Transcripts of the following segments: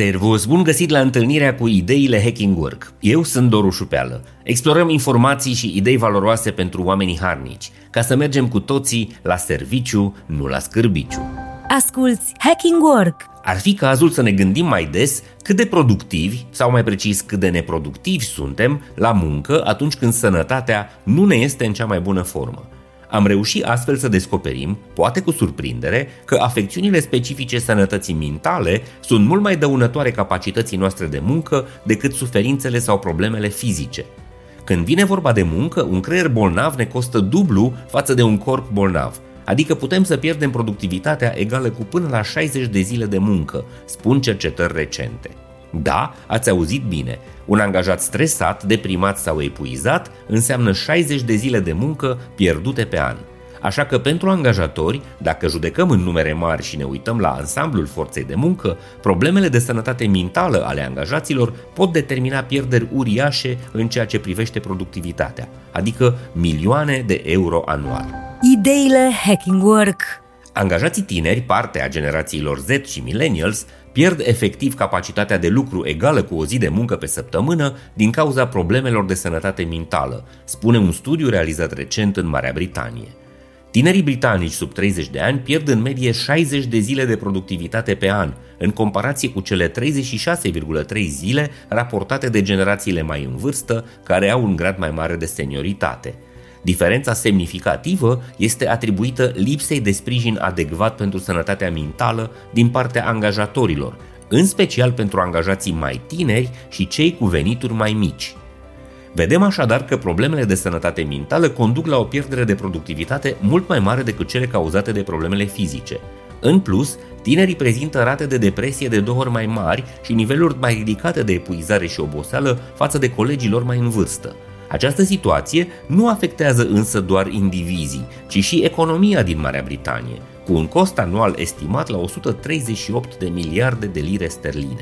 Servus, bun găsit la întâlnirea cu ideile Hacking Work. Eu sunt Doru Șupeală. Explorăm informații și idei valoroase pentru oamenii harnici, ca să mergem cu toții la serviciu, nu la scârbiciu. Asculți Hacking Work! Ar fi cazul să ne gândim mai des cât de productivi, sau mai precis cât de neproductivi suntem la muncă atunci când sănătatea nu ne este în cea mai bună formă. Am reușit astfel să descoperim, poate cu surprindere, că afecțiunile specifice sănătății mentale sunt mult mai dăunătoare capacității noastre de muncă decât suferințele sau problemele fizice. Când vine vorba de muncă, un creier bolnav ne costă dublu față de un corp bolnav, adică putem să pierdem productivitatea egală cu până la 60 de zile de muncă, spun cercetări recente. Da, ați auzit bine. Un angajat stresat, deprimat sau epuizat înseamnă 60 de zile de muncă pierdute pe an. Așa că pentru angajatori, dacă judecăm în numere mari și ne uităm la ansamblul forței de muncă, problemele de sănătate mentală ale angajaților pot determina pierderi uriașe în ceea ce privește productivitatea, adică milioane de euro anual. Ideile Hacking Work Angajații tineri, parte a generațiilor Z și millennials, pierd efectiv capacitatea de lucru egală cu o zi de muncă pe săptămână din cauza problemelor de sănătate mentală, spune un studiu realizat recent în Marea Britanie. Tinerii britanici sub 30 de ani pierd în medie 60 de zile de productivitate pe an, în comparație cu cele 36,3 zile raportate de generațiile mai în vârstă, care au un grad mai mare de senioritate – Diferența semnificativă este atribuită lipsei de sprijin adecvat pentru sănătatea mentală din partea angajatorilor, în special pentru angajații mai tineri și cei cu venituri mai mici. Vedem așadar că problemele de sănătate mentală conduc la o pierdere de productivitate mult mai mare decât cele cauzate de problemele fizice. În plus, tinerii prezintă rate de depresie de două ori mai mari și niveluri mai ridicate de epuizare și oboseală față de colegii lor mai în vârstă. Această situație nu afectează însă doar indivizii, ci și economia din Marea Britanie, cu un cost anual estimat la 138 de miliarde de lire sterline.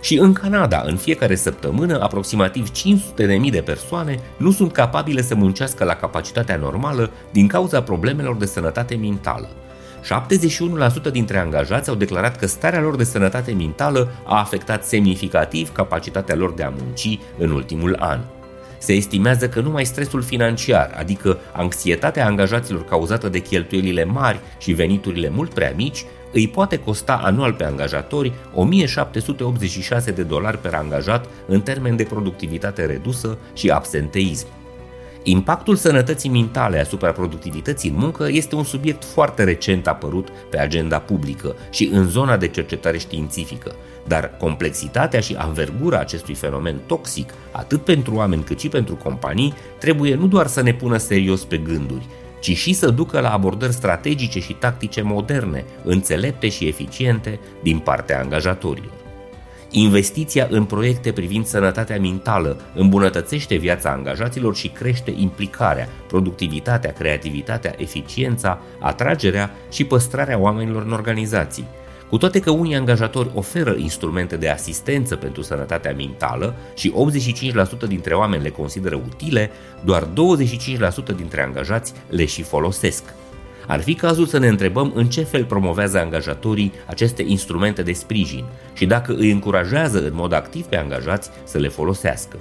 Și în Canada, în fiecare săptămână, aproximativ 500.000 de persoane nu sunt capabile să muncească la capacitatea normală din cauza problemelor de sănătate mentală. 71% dintre angajați au declarat că starea lor de sănătate mentală a afectat semnificativ capacitatea lor de a munci în ultimul an. Se estimează că numai stresul financiar, adică anxietatea angajaților cauzată de cheltuielile mari și veniturile mult prea mici, îi poate costa anual pe angajatori 1786 de dolari per angajat în termen de productivitate redusă și absenteism. Impactul sănătății mentale asupra productivității în muncă este un subiect foarte recent apărut pe agenda publică și în zona de cercetare științifică, dar complexitatea și anvergura acestui fenomen toxic, atât pentru oameni cât și pentru companii, trebuie nu doar să ne pună serios pe gânduri, ci și să ducă la abordări strategice și tactice moderne, înțelepte și eficiente din partea angajatorilor. Investiția în proiecte privind sănătatea mentală îmbunătățește viața angajaților și crește implicarea, productivitatea, creativitatea, eficiența, atragerea și păstrarea oamenilor în organizații. Cu toate că unii angajatori oferă instrumente de asistență pentru sănătatea mentală și 85% dintre oameni le consideră utile, doar 25% dintre angajați le și folosesc. Ar fi cazul să ne întrebăm în ce fel promovează angajatorii aceste instrumente de sprijin și dacă îi încurajează în mod activ pe angajați să le folosească.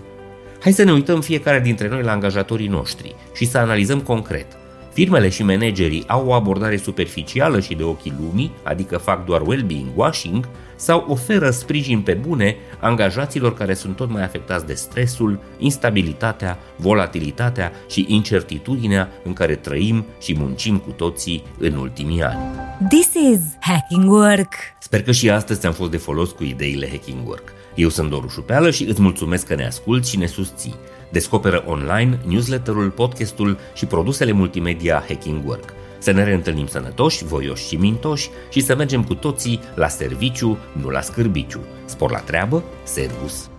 Hai să ne uităm fiecare dintre noi la angajatorii noștri și să analizăm concret. Firmele și managerii au o abordare superficială și de ochii lumii, adică fac doar well-being washing, sau oferă sprijin pe bune angajaților care sunt tot mai afectați de stresul, instabilitatea, volatilitatea și incertitudinea în care trăim și muncim cu toții în ultimii ani. This is Hacking Work! Sper că și astăzi ți-am fost de folos cu ideile Hacking Work. Eu sunt Doru Șupeală și îți mulțumesc că ne asculti și ne susții. Descoperă online newsletterul, podcastul și produsele multimedia Hacking Work. Să ne reîntâlnim sănătoși, voioși și mintoși și să mergem cu toții la serviciu, nu la scârbiciu. Spor la treabă, servus!